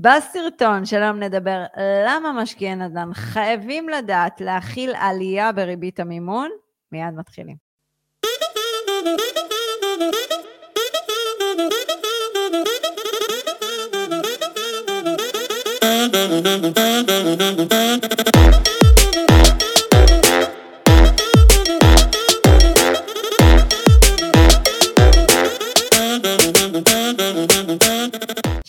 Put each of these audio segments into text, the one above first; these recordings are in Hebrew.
בסרטון שלום נדבר למה משקיעי נדל"ן חייבים לדעת להכיל עלייה בריבית המימון. מיד מתחילים.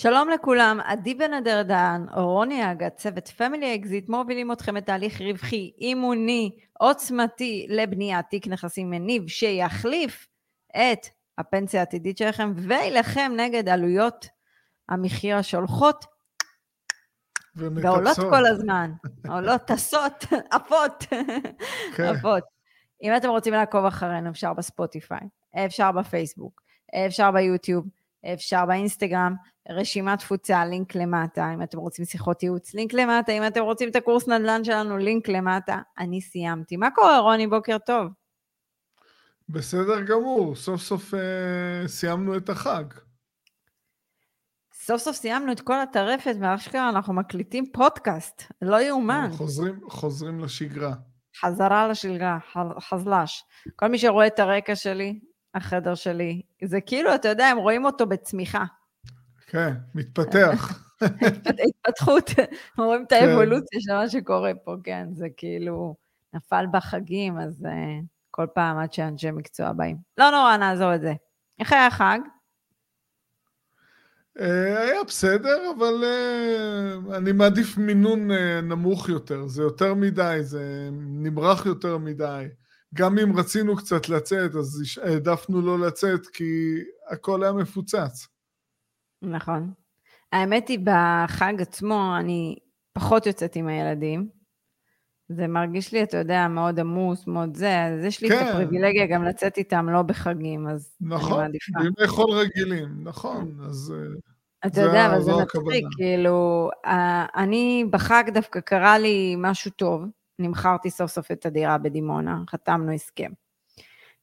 שלום לכולם, עדי בן אדר דהן, רוני אגה, צוות פמילי אקזיט, מובילים אתכם לתהליך רווחי, אמוני, עוצמתי לבניית תיק נכסים מניב שיחליף את הפנסיה העתידית שלכם ויילחם נגד עלויות המחיה שהולכות ועולות כל הזמן, עולות, טסות, עפות, כן. עפות. אם אתם רוצים לעקוב אחרינו, אפשר בספוטיפיי, אפשר בפייסבוק, אפשר ביוטיוב, אפשר באינסטגרם, רשימת תפוצה, לינק למטה, אם אתם רוצים שיחות ייעוץ, לינק למטה, אם אתם רוצים את הקורס נדל"ן שלנו, לינק למטה. אני סיימתי. מה קורה, רוני? בוקר טוב. בסדר גמור, סוף סוף אה, סיימנו את החג. סוף סוף סיימנו את כל הטרפת, ואשכרה אנחנו מקליטים פודקאסט, לא יאומן. חוזרים, חוזרים לשגרה. חזרה לשגרה, חזל"ש. כל מי שרואה את הרקע שלי, החדר שלי, זה כאילו, אתה יודע, הם רואים אותו בצמיחה. כן, מתפתח. התפתחות, רואים את כן. האבולוציה של מה שקורה פה, כן, זה כאילו נפל בחגים, אז uh, כל פעם עד שאנשי מקצוע באים. לא נורא, נעזור את זה. איך היה החג? אה, היה בסדר, אבל uh, אני מעדיף מינון נמוך יותר. זה יותר מדי, זה נמרח יותר מדי. גם אם רצינו קצת לצאת, אז העדפנו לא לצאת, כי הכל היה מפוצץ. נכון. האמת היא, בחג עצמו אני פחות יוצאת עם הילדים. זה מרגיש לי, אתה יודע, מאוד עמוס, מאוד זה, אז יש לי כן. את הפריבילגיה גם לצאת איתם לא בחגים, אז נכון, אני מעדיפה. נכון, בימי חול רגילים, נכון, אז... אה, אתה יודע, אבל זה מצחיק, כאילו, אני בחג דווקא קרה לי משהו טוב, נמכרתי סוף סוף את הדירה בדימונה, חתמנו הסכם.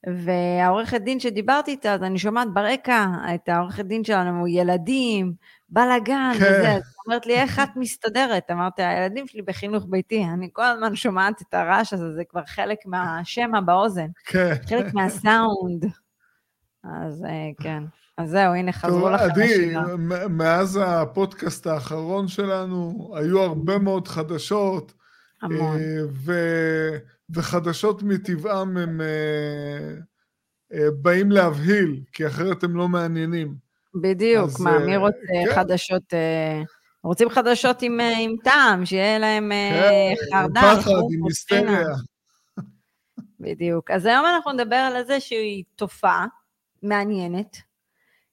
והעורכת דין שדיברתי איתה, אז אני שומעת ברקע את העורכת דין שלנו, ילדים, בלאגן, כן. וזה, אז אומרת לי, איך את מסתדרת? אמרתי, הילדים שלי בחינוך ביתי, אני כל הזמן שומעת את הרעש הזה, זה כבר חלק מהשמע באוזן, כן. חלק מהסאונד. אז אה, כן. אז זהו, הנה, חזרו לכם השאלה. עדי, מאז הפודקאסט האחרון שלנו, היו הרבה מאוד חדשות. המון. אה, ו... וחדשות מטבעם הם אה, אה, באים להבהיל, כי אחרת הם לא מעניינים. בדיוק, אז, מה, מי רוצה כן. חדשות... רוצים חדשות עם, עם טעם, שיהיה להם כן, חרדל. עם פחד, עם היסטריה. בדיוק. אז היום אנחנו נדבר על איזה שהיא תופעה מעניינת.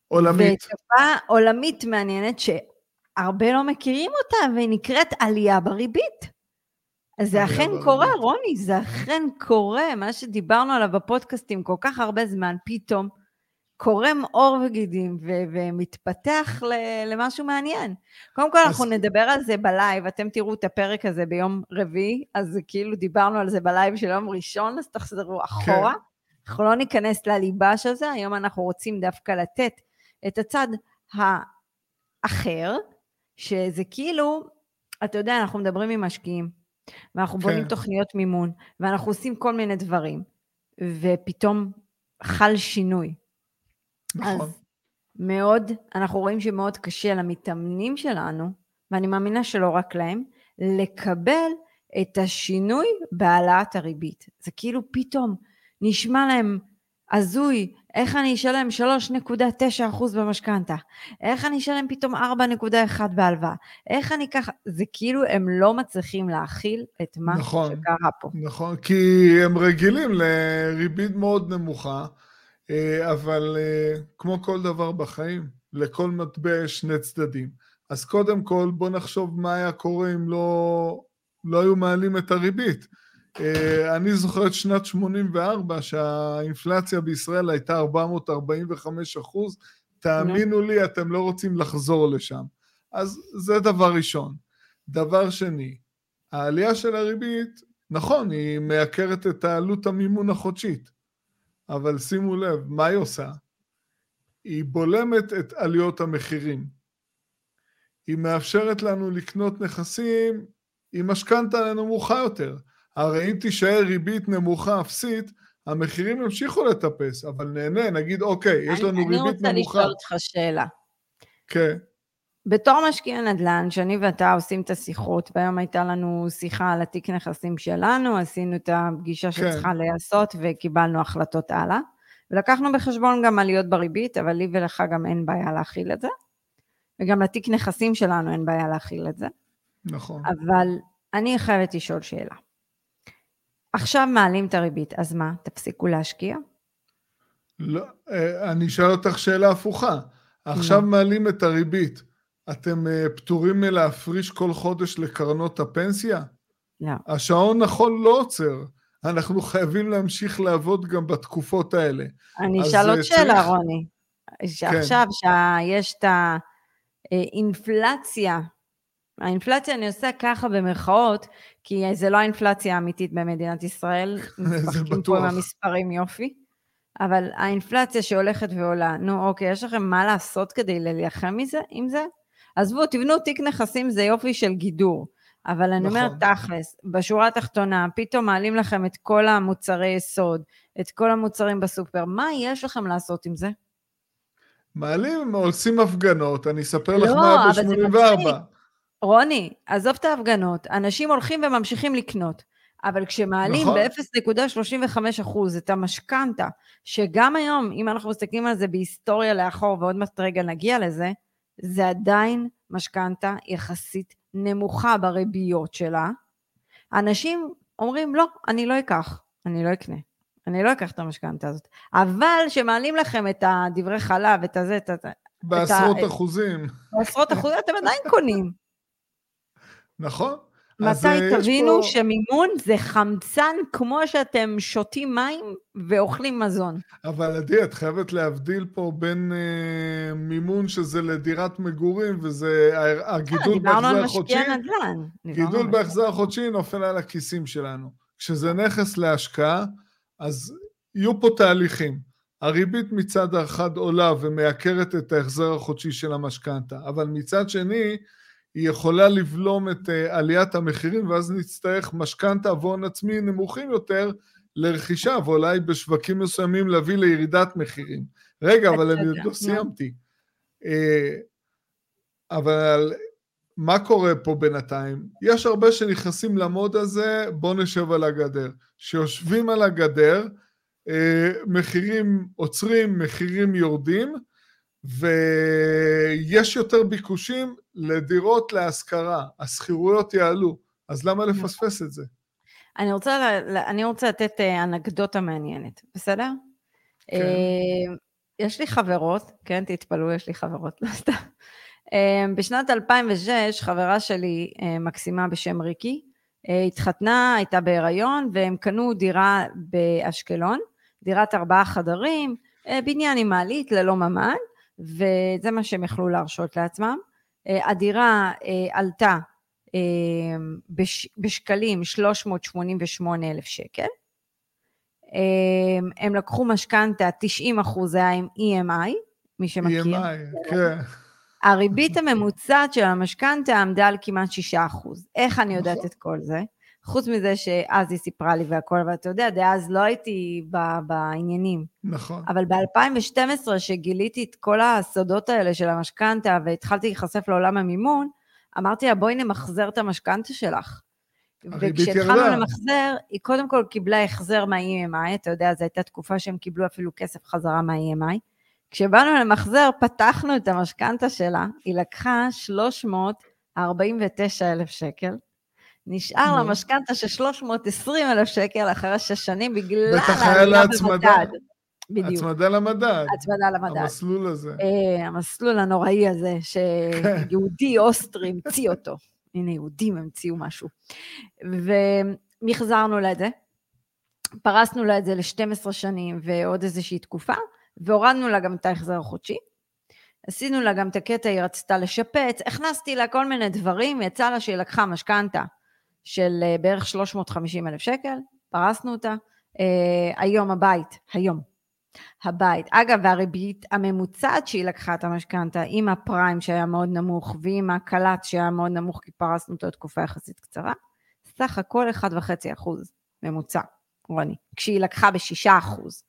עולמית. ותופעה עולמית מעניינת שהרבה לא מכירים אותה, והיא נקראת עלייה בריבית. זה אכן קורה, רוני, זה אכן קורה. מה שדיברנו עליו בפודקאסטים כל כך הרבה זמן, פתאום קורם עור וגידים ו- ומתפתח ל- למשהו מעניין. קודם כל, אנחנו נדבר על זה ב live, אתם תראו את הפרק הזה ביום רביעי, אז כאילו דיברנו על זה ב live של יום ראשון, אז תחזרו אחורה. כן. אנחנו לא ניכנס לליבה של זה, היום אנחנו רוצים דווקא לתת את הצד האחר, שזה כאילו, אתה יודע, אנחנו מדברים עם משקיעים, ואנחנו בונים כן. תוכניות מימון, ואנחנו עושים כל מיני דברים, ופתאום חל שינוי. נכון. אז מאוד, אנחנו רואים שמאוד קשה למתאמנים שלנו, ואני מאמינה שלא רק להם, לקבל את השינוי בהעלאת הריבית. זה כאילו פתאום נשמע להם הזוי, איך אני אשלם 3.9% במשכנתה? איך אני אשלם פתאום 4.1 בהלוואה? איך אני ככה? זה כאילו הם לא מצליחים להכיל את מה נכון, שקרה פה. נכון, כי הם רגילים לריבית מאוד נמוכה, אה, אבל אה, כמו כל דבר בחיים, לכל מטבע יש שני צדדים. אז קודם כל בוא נחשוב מה היה קורה אם לא, לא היו מעלים את הריבית. אה, אני זוכר את שנת 84, שהאינפלציה בישראל הייתה 445 אחוז, תאמינו לי, אתם לא רוצים לחזור לשם. אז זה דבר ראשון. דבר שני, העלייה של הריבית, נכון, היא מייקרת את העלות המימון החודשית, אבל שימו לב, מה היא עושה? היא בולמת את עליות המחירים. היא מאפשרת לנו לקנות נכסים עם משכנתה נמוכה יותר. הרי אם תישאר ריבית נמוכה אפסית, המחירים ימשיכו לטפס, אבל נהנה, נגיד, אוקיי, יש לנו ריבית נמוכה. אני רוצה לשאול אותך שאלה. כן. בתור משקיע נדל"ן, שאני ואתה עושים את השיחות, והיום הייתה לנו שיחה על התיק נכסים שלנו, עשינו את הפגישה כן. שצריכה להיעשות וקיבלנו החלטות הלאה. ולקחנו בחשבון גם עליות בריבית, אבל לי ולך גם אין בעיה להכיל את זה. וגם לתיק נכסים שלנו אין בעיה להכיל את זה. נכון. אבל אני חייבת לשאול שאלה. עכשיו מעלים את הריבית, אז מה, תפסיקו להשקיע? לא, אה, אני אשאל אותך שאלה הפוכה. עכשיו לא. מעלים את הריבית, אתם אה, פטורים מלהפריש כל חודש לקרנות הפנסיה? לא. השעון נכון לא עוצר. אנחנו חייבים להמשיך לעבוד גם בתקופות האלה. אני אשאל עוד אה, שאלה, רוני. כן. עכשיו שיש את האינפלציה, האינפלציה אני עושה ככה במרכאות, כי זה לא האינפלציה האמיתית במדינת ישראל, זה בטוח. פה עם המספרים יופי, אבל האינפלציה שהולכת ועולה, נו אוקיי, יש לכם מה לעשות כדי להילחם עם זה? עזבו, תבנו תיק נכסים, זה יופי של גידור. אבל אני נכון. אומרת תכלס, בשורה התחתונה, פתאום מעלים לכם את כל המוצרי יסוד, את כל המוצרים בסופר, מה יש לכם לעשות עם זה? מעלים, עושים הפגנות, אני אספר לך לא, מה היה ב-84. רוני, עזוב את ההפגנות, אנשים הולכים וממשיכים לקנות, אבל כשמעלים נכון. ב-0.35% את המשכנתה, שגם היום, אם אנחנו מסתכלים על זה בהיסטוריה לאחור, ועוד מעט רגע נגיע לזה, זה עדיין משכנתה יחסית נמוכה בריביות שלה. אנשים אומרים, לא, אני לא אקח, אני לא אקנה. אני לא אקח את המשכנתה הזאת. אבל שמעלים לכם את הדברי חלב, את הזה, את ה... בעשרות את אחוזים. בעשרות אחוזים אתם עדיין קונים. נכון. מתי אה, תבינו פה... שמימון זה חמצן כמו שאתם שותים מים ואוכלים מזון. אבל עדי, את חייבת להבדיל פה בין אה, מימון שזה לדירת מגורים וזה הגידול בהחזר החודשי. דיברנו על משקיע נדל"ן. גידול בהחזר החודשי נופל על הכיסים שלנו. כשזה נכס להשקעה, אז יהיו פה תהליכים. הריבית מצד אחד עולה ומייקרת את ההחזר החודשי של המשכנתה, אבל מצד שני, היא יכולה לבלום את אה, עליית המחירים, ואז נצטרך משכנתה והון עצמי נמוכים יותר לרכישה, ואולי בשווקים מסוימים להביא לירידת מחירים. רגע, אבל אני עוד לא סיימתי. אה, אבל מה קורה פה בינתיים? יש הרבה שנכנסים למוד הזה, בוא נשב על הגדר. שיושבים על הגדר, אה, מחירים עוצרים, מחירים יורדים, ויש יותר ביקושים לדירות להשכרה, השכירויות יעלו, אז למה נכון. לפספס את זה? אני רוצה, אני רוצה לתת אה, אנקדוטה מעניינת, בסדר? כן. אה, יש לי חברות, כן, תתפלאו, יש לי חברות, לא סתם. אה, בשנת 2006, חברה שלי, מקסימה בשם ריקי, התחתנה, הייתה בהיריון, והם קנו דירה באשקלון, דירת ארבעה חדרים, בניין עם מעלית ללא ממ"ד, וזה מה שהם יכלו להרשות לעצמם. אה, הדירה אה, עלתה אה, בש, בשקלים 388 אלף שקל. הם לקחו משכנתה, 90 אחוז היה עם EMI, מי שמכיר. EMI, כן. הריבית הממוצעת של המשכנתה עמדה על כמעט 6 אחוז. איך אני יודעת נכון. את כל זה? חוץ מזה שאז היא סיפרה לי והכל, ואתה יודע, דאז לא הייתי בעניינים. נכון. אבל ב-2012, שגיליתי את כל הסודות האלה של המשכנתה, והתחלתי להיחשף לעולם המימון, אמרתי לה, בואי נמחזר את המשכנתה שלך. וכשהתחלנו למחזר, היא קודם כל קיבלה החזר מה-EMI, אתה יודע, זו הייתה תקופה שהם קיבלו אפילו כסף חזרה מה-EMI. כשבאנו למחזר, פתחנו את המשכנתה שלה, היא לקחה 349 אלף שקל, נשאר לה משכנתה של 320 אלף שקל אחרי שש שנים בגלל העלייה במדד. בדיוק. הצמדה למדד. הצמדה למדד. המסלול הזה. Uh, המסלול הנוראי הזה, שיהודי אוסטרי המציא אותו. הנה, יהודים המציאו משהו. ומחזרנו לה את זה, פרסנו לה את זה ל-12 שנים ועוד איזושהי תקופה, והורדנו לה גם את ההחזר החודשי. עשינו לה גם את הקטע, היא רצתה לשפץ, הכנסתי לה כל מיני דברים, יצא לה שהיא לקחה משכנתה של אה, בערך 350 אלף שקל, פרסנו אותה. Uh, היום הבית, היום, הבית. אגב, והריבית הממוצעת שהיא לקחה את המשכנתה, עם הפריים שהיה מאוד נמוך, ועם הקלט שהיה מאוד נמוך, כי פרסנו אותו לתקופה יחסית קצרה, סך הכל 1.5 אחוז ממוצע, רוני, כשהיא לקחה ב-6 אחוז.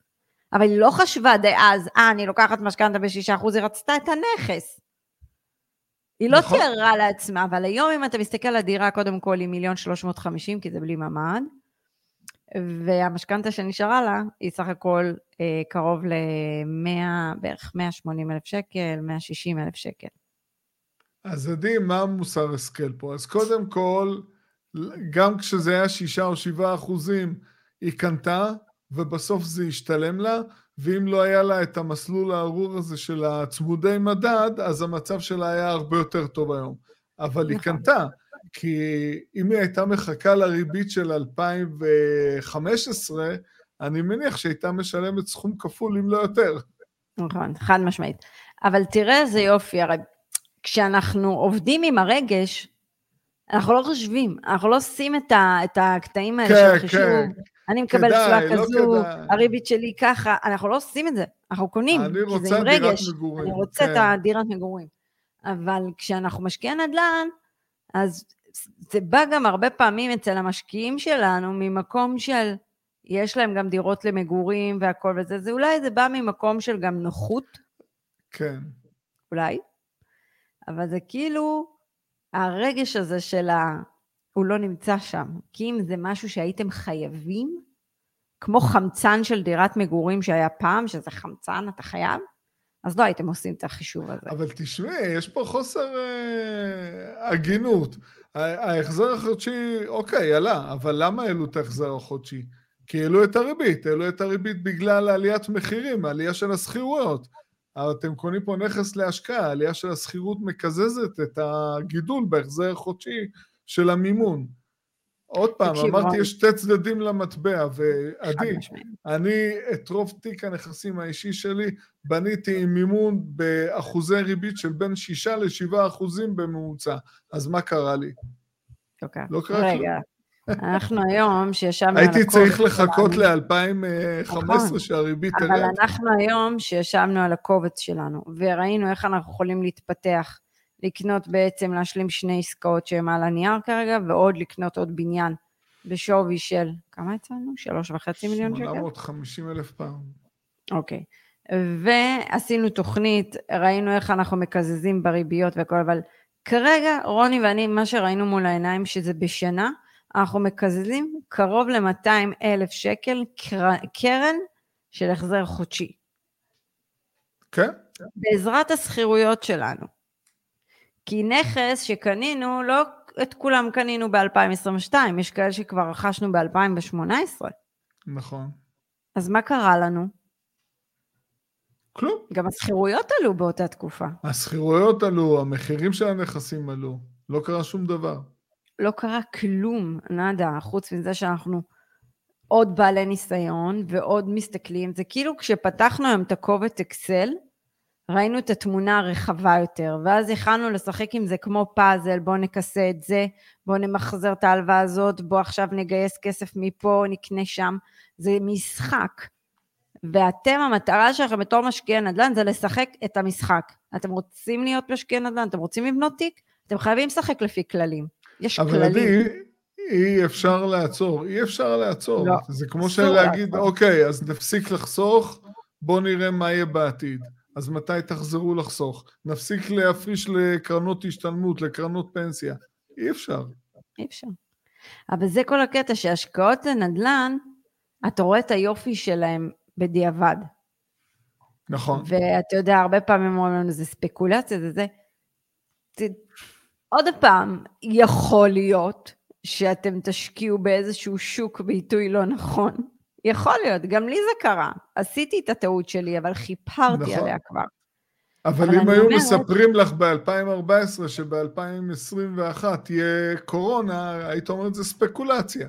אבל היא לא חשבה דאז, אה, אני לוקחת משכנתה ב-6 אחוז, היא רצתה את הנכס. היא לא נכון. תיארה לעצמה, אבל היום אם אתה מסתכל על הדירה, קודם כל היא מיליון שלוש מאות חמישים, כי זה בלי ממ"ד, והמשכנתה שנשארה לה היא סך הכל אה, קרוב ל-100, בערך 180 אלף שקל, 160 אלף שקל. אז עדי, מה המוסר השכל פה? אז קודם כל, גם כשזה היה שישה או שבעה אחוזים, היא קנתה, ובסוף זה השתלם לה, ואם לא היה לה את המסלול הארור הזה של הצמודי מדד, אז המצב שלה היה הרבה יותר טוב היום. אבל היא נכון. קנתה, כי אם היא הייתה מחכה לריבית של 2015, אני מניח שהייתה משלמת סכום כפול, אם לא יותר. נכון, חד משמעית. אבל תראה איזה יופי, הרי כשאנחנו עובדים עם הרגש, אנחנו לא חושבים, אנחנו לא עושים את, ה, את הקטעים האלה כן, של חישוב. כן. אני מקבל תשואה לא כזו. הריבית שלי ככה, אנחנו לא עושים את זה, אנחנו קונים, אני רוצה דירת רגש, מגורים. אני רוצה כן. את הדירת מגורים. אבל כשאנחנו משקיעי נדל"ן, אז זה בא גם הרבה פעמים אצל המשקיעים שלנו ממקום של, יש להם גם דירות למגורים והכל וזה, זה אולי זה בא ממקום של גם נוחות. כן. אולי. אבל זה כאילו הרגש הזה של ה... הוא לא נמצא שם. כי אם זה משהו שהייתם חייבים, כמו חמצן של דירת מגורים שהיה פעם, שזה חמצן, אתה חייב, אז לא הייתם עושים את החישוב הזה. אבל תשמעי, יש פה חוסר אה, הגינות. ההחזר החודשי, אוקיי, עלה, אבל למה העלו את ההחזר החודשי? כי העלו את הריבית, העלו את הריבית בגלל עליית מחירים, עלייה של השכירויות. אתם קונים פה נכס להשקעה, העלייה של השכירות מקזזת את הגידול בהחזר החודשי של המימון. עוד פעם, אמרתי, יש שתי צדדים למטבע, ועדי, אני את רוב תיק הנכסים האישי שלי בניתי עם מימון באחוזי ריבית של בין 6 ל-7 אחוזים בממוצע. אז מה קרה לי? לא קרה כלום. רגע, אנחנו היום שישבנו על הקובץ הייתי צריך לחכות ל-2015 נכון. שהריבית תרד. אבל אנחנו היום שישבנו על הקובץ שלנו, וראינו איך אנחנו יכולים להתפתח. לקנות בעצם, להשלים שני עסקאות שהן על הנייר כרגע, ועוד לקנות עוד בניין בשווי של, כמה יצאנו? שלוש וחצי מיליון שקל? 850 אלף פעם. אוקיי. ועשינו תוכנית, ראינו איך אנחנו מקזזים בריביות והכל, אבל כרגע רוני ואני, מה שראינו מול העיניים, שזה בשנה, אנחנו מקזזים קרוב ל-200 אלף שקל קרן של החזר חודשי. כן. בעזרת השכירויות שלנו. כי נכס שקנינו, לא את כולם קנינו ב-2022, יש כאלה שכבר רכשנו ב-2018. נכון. אז מה קרה לנו? כלום. גם השכירויות עלו באותה תקופה. השכירויות עלו, המחירים של הנכסים עלו, לא קרה שום דבר. לא קרה כלום, נאדה, חוץ מזה שאנחנו עוד בעלי ניסיון ועוד מסתכלים. זה כאילו כשפתחנו היום את הקובץ אקסל, ראינו את התמונה הרחבה יותר, ואז יכלנו לשחק עם זה כמו פאזל, בואו נכסה את זה, בואו נמחזר את ההלוואה הזאת, בואו עכשיו נגייס כסף מפה, נקנה שם, זה משחק. ואתם, המטרה שלכם בתור משקיעי נדל"ן זה לשחק את המשחק. אתם רוצים להיות משקיעי נדל"ן, אתם רוצים לבנות תיק, אתם חייבים לשחק לפי כללים. יש אבל כללים. אבל אי אפשר לעצור, אי אפשר לעצור. לא, זה כמו שלהגיד, אוקיי, אז נפסיק לחסוך, בואו נראה מה יהיה בעתיד. אז מתי תחזרו לחסוך? נפסיק להפריש לקרנות השתלמות, לקרנות פנסיה. אי אפשר. אי אפשר. אבל זה כל הקטע שהשקעות לנדל"ן, אתה רואה את היופי שלהם בדיעבד. נכון. ואתה יודע, הרבה פעמים אומרים לנו, זה ספקולציה, זה זה. עוד פעם, יכול להיות שאתם תשקיעו באיזשהו שוק בעיתוי לא נכון, יכול להיות, גם לי זה קרה. עשיתי את הטעות שלי, אבל כיפרתי נכון. עליה כבר. אבל, אבל אם היו אומרת... מספרים לך ב-2014 שב-2021 תהיה קורונה, היית אומרת זה ספקולציה.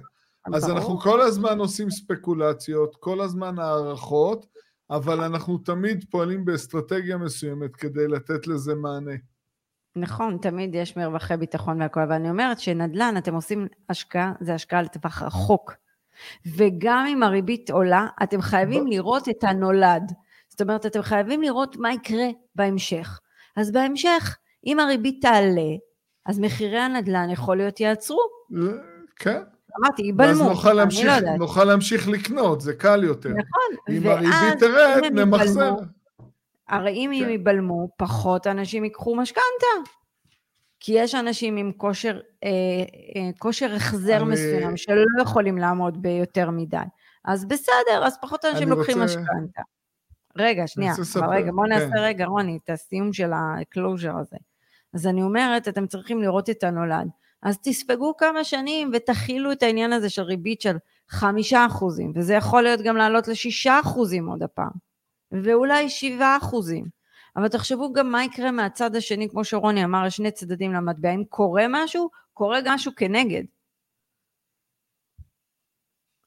אז ברור. אנחנו כל הזמן עושים ספקולציות, כל הזמן הערכות, אבל אנחנו תמיד פועלים באסטרטגיה מסוימת כדי לתת לזה מענה. נכון, תמיד יש מרווחי ביטחון והכל, אבל אני אומרת שנדל"ן, אתם עושים השקעה, זה השקעה לטווח רחוק. וגם אם הריבית עולה, אתם חייבים. לראות את הנולד. זאת אומרת, אתם חייבים לראות מה יקרה בהמשך. אז בהמשך, אם הריבית תעלה, אז מחירי הנדל"ן יכול להיות יעצרו. כן. אמרתי, ייבלמו, ואז נוכל להמשיך, לא יודעת. נוכל להמשיך לקנות, זה קל יותר. נכון, אם הריבית תרד, נמחזר. הרי אם כן. הם ייבלמו, פחות אנשים ייקחו משכנתה. כי יש אנשים עם כושר, אה, אה, כושר החזר אני... מסוים, שלא יכולים לעמוד ביותר מדי. אז בסדר, אז פחות אנשים לוקחים רוצה... משכנתה. רגע, שנייה, רגע, בוא נעשה כן. רגע, רוני, את הסיום של ה closure הזה. אז אני אומרת, אתם צריכים לראות את הנולד. אז תספגו כמה שנים ותכילו את העניין הזה של ריבית של חמישה אחוזים, וזה יכול להיות גם לעלות לשישה אחוזים עוד הפעם, ואולי שבעה אחוזים. אבל תחשבו גם מה יקרה מהצד השני, כמו שרוני אמר, יש שני צדדים למטבע. אם קורה משהו, קורה גם משהו כנגד.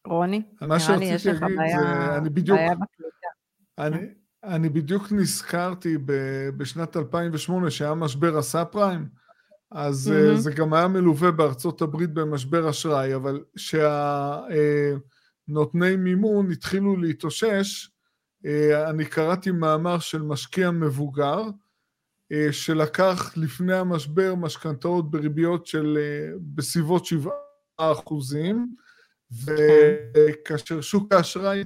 רוני, נראה לי יש לך בעיה, בעיה בקליטה. אני, אני בדיוק נזכרתי ב, בשנת 2008, שהיה משבר הסאב-פריים, אז mm-hmm. זה גם היה מלווה בארצות הברית במשבר אשראי, אבל כשהנותני אה, מימון התחילו להתאושש, אני קראתי מאמר של משקיע מבוגר, שלקח לפני המשבר משכנתאות בריביות של בסביבות 7 אחוזים, וכאשר שוק האשראי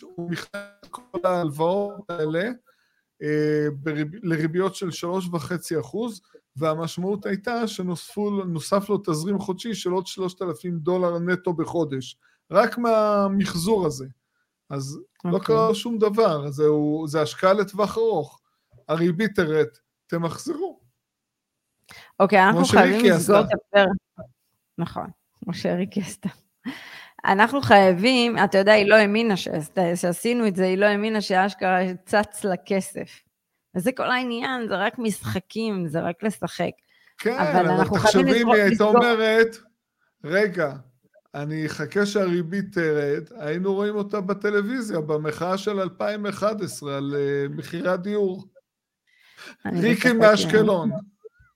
הוא מכלל כל ההלוואות האלה לריביות של 3.5 אחוז, והמשמעות הייתה שנוסף לו תזרים חודשי של עוד 3,000 דולר נטו בחודש, רק מהמחזור הזה. אז okay. לא אוקיי. קרה שום דבר, זה, הוא, זה השקעה לטווח ארוך. הריבית תרד, תמחזרו. אוקיי, okay, אנחנו חייבים לסגור את הפרק. נכון, כמו שאריקי עשתה. אנחנו חייבים, אתה יודע, היא לא האמינה שעשינו את זה, היא לא האמינה שאשכרה צץ לה כסף. וזה כל העניין, זה רק משחקים, זה רק לשחק. כן, אבל, אבל תחשבי אם היא הייתה אומרת, רגע, אני אחכה שהריבית תרד, היינו רואים אותה בטלוויזיה, במחאה של 2011 על uh, מחירי הדיור. ריקי מאשקלון.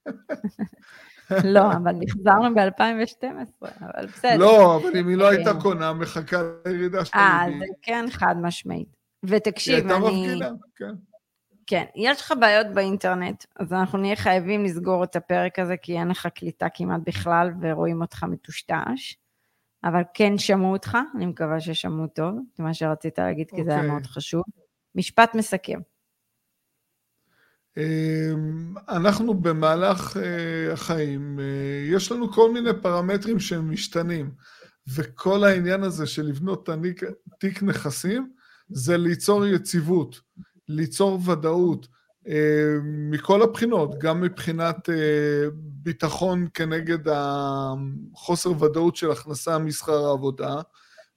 לא, אבל נחזרנו ב-2012, אבל בסדר. לא, אבל אם היא לא הייתה קונה, מחכה לירידה של הריבית. אה, זה כן חד משמעית. ותקשיב, אני... היא הייתה מפגינה, כן. כן, יש לך בעיות באינטרנט, אז אנחנו נהיה חייבים לסגור את הפרק הזה, כי אין לך קליטה כמעט בכלל, ורואים אותך מטושטש. אבל כן שמעו אותך, אני מקווה ששמעו טוב, את מה שרצית להגיד, כי okay. זה היה אוקיי. מאוד חשוב. משפט מסכם. אמ, אנחנו במהלך אה, החיים, אה, יש לנו כל מיני פרמטרים שהם משתנים, וכל העניין הזה של לבנות תיק נכסים, זה ליצור יציבות, ליצור ודאות, מכל הבחינות, גם מבחינת אה, ביטחון כנגד החוסר ודאות של הכנסה משכר העבודה,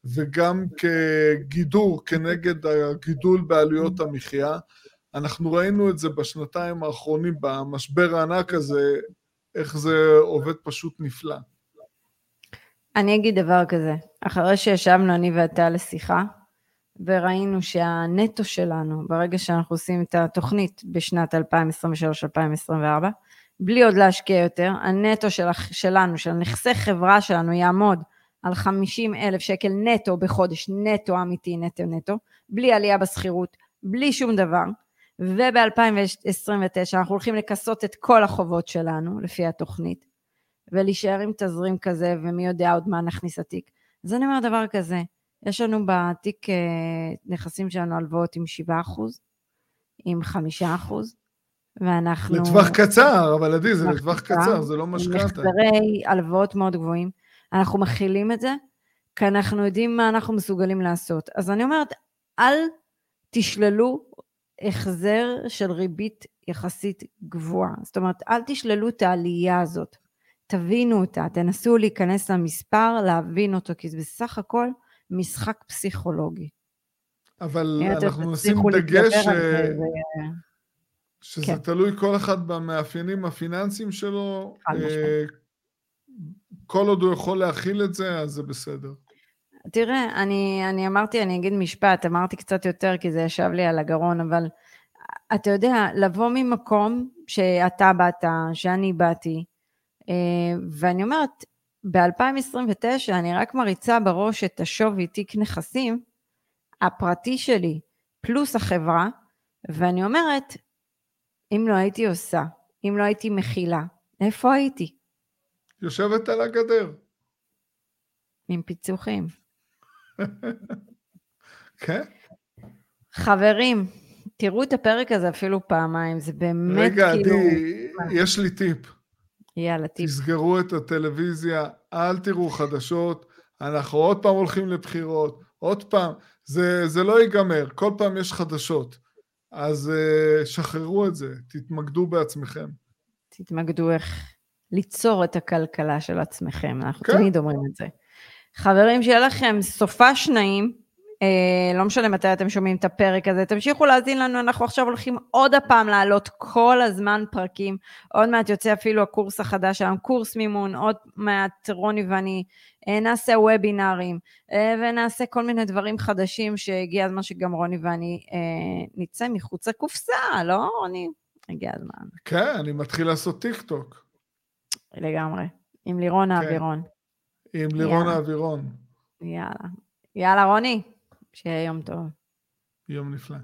וגם כגידור כנגד הגידול בעלויות המחיה. אנחנו ראינו את זה בשנתיים האחרונים, במשבר הענק הזה, איך זה עובד פשוט נפלא. אני אגיד דבר כזה, אחרי שישבנו אני ואתה לשיחה, וראינו שהנטו שלנו, ברגע שאנחנו עושים את התוכנית בשנת 2023-2024, בלי עוד להשקיע יותר, הנטו של, שלנו, של נכסי חברה שלנו, יעמוד על 50 אלף שקל נטו בחודש, נטו אמיתי, נטו נטו, בלי עלייה בשכירות, בלי שום דבר, וב-2029 אנחנו הולכים לכסות את כל החובות שלנו, לפי התוכנית, ולהישאר עם תזרים כזה, ומי יודע עוד מה נכניס לתיק. אז אני אומר דבר כזה, יש לנו בתיק אה, נכסים שלנו הלוואות עם 7 אחוז, עם 5 אחוז, ואנחנו... לטווח קצר, אבל עדי, זה לטווח קצר, קצר, זה לא משכנתה. מחזרי הלוואות מאוד גבוהים. אנחנו מכילים את זה, כי אנחנו יודעים מה אנחנו מסוגלים לעשות. אז אני אומרת, אל תשללו החזר של ריבית יחסית גבוהה. זאת אומרת, אל תשללו את העלייה הזאת. תבינו אותה, תנסו להיכנס למספר, להבין אותו, כי זה בסך הכל משחק פסיכולוגי. אבל אנחנו נשים דגש ש... שזה כן. תלוי כל אחד במאפיינים הפיננסיים שלו. אה, כל עוד הוא יכול להכיל את זה, אז זה בסדר. תראה, אני, אני אמרתי, אני אגיד משפט, אמרתי קצת יותר כי זה ישב לי על הגרון, אבל אתה יודע, לבוא ממקום שאתה באת, שאני באתי, אה, ואני אומרת, ב-2029 אני רק מריצה בראש את השווי תיק נכסים הפרטי שלי פלוס החברה, ואני אומרת, אם לא הייתי עושה, אם לא הייתי מכילה, איפה הייתי? יושבת על הגדר. עם פיצוחים. כן? חברים, תראו את הפרק הזה אפילו פעמיים, זה באמת רגע, כאילו... רגע, עדי, יש לי טיפ. יאללה, טיפ. תסגרו את הטלוויזיה, אל תראו חדשות, אנחנו עוד פעם הולכים לבחירות, עוד פעם, זה, זה לא ייגמר, כל פעם יש חדשות. אז uh, שחררו את זה, תתמקדו בעצמכם. תתמקדו איך ליצור את הכלכלה של עצמכם, אנחנו כן. תמיד אומרים את זה. חברים, שיהיה לכם סופש נעים. אה, לא משנה מתי אתם שומעים את הפרק הזה, תמשיכו להאזין לנו, אנחנו עכשיו הולכים עוד הפעם לעלות כל הזמן פרקים, עוד מעט יוצא אפילו הקורס החדש שלנו, קורס מימון, עוד מעט רוני ואני אה, נעשה וובינארים, אה, ונעשה כל מיני דברים חדשים שהגיע הזמן שגם רוני ואני אה, נצא מחוץ לקופסה, לא רוני? הגיע הזמן. כן, אני מתחיל לעשות טיק טוק. לגמרי, עם לירון כן. האווירון. עם לירון האווירון. יאללה. יאללה, רוני. שיהיה יום טוב. יום נפלא.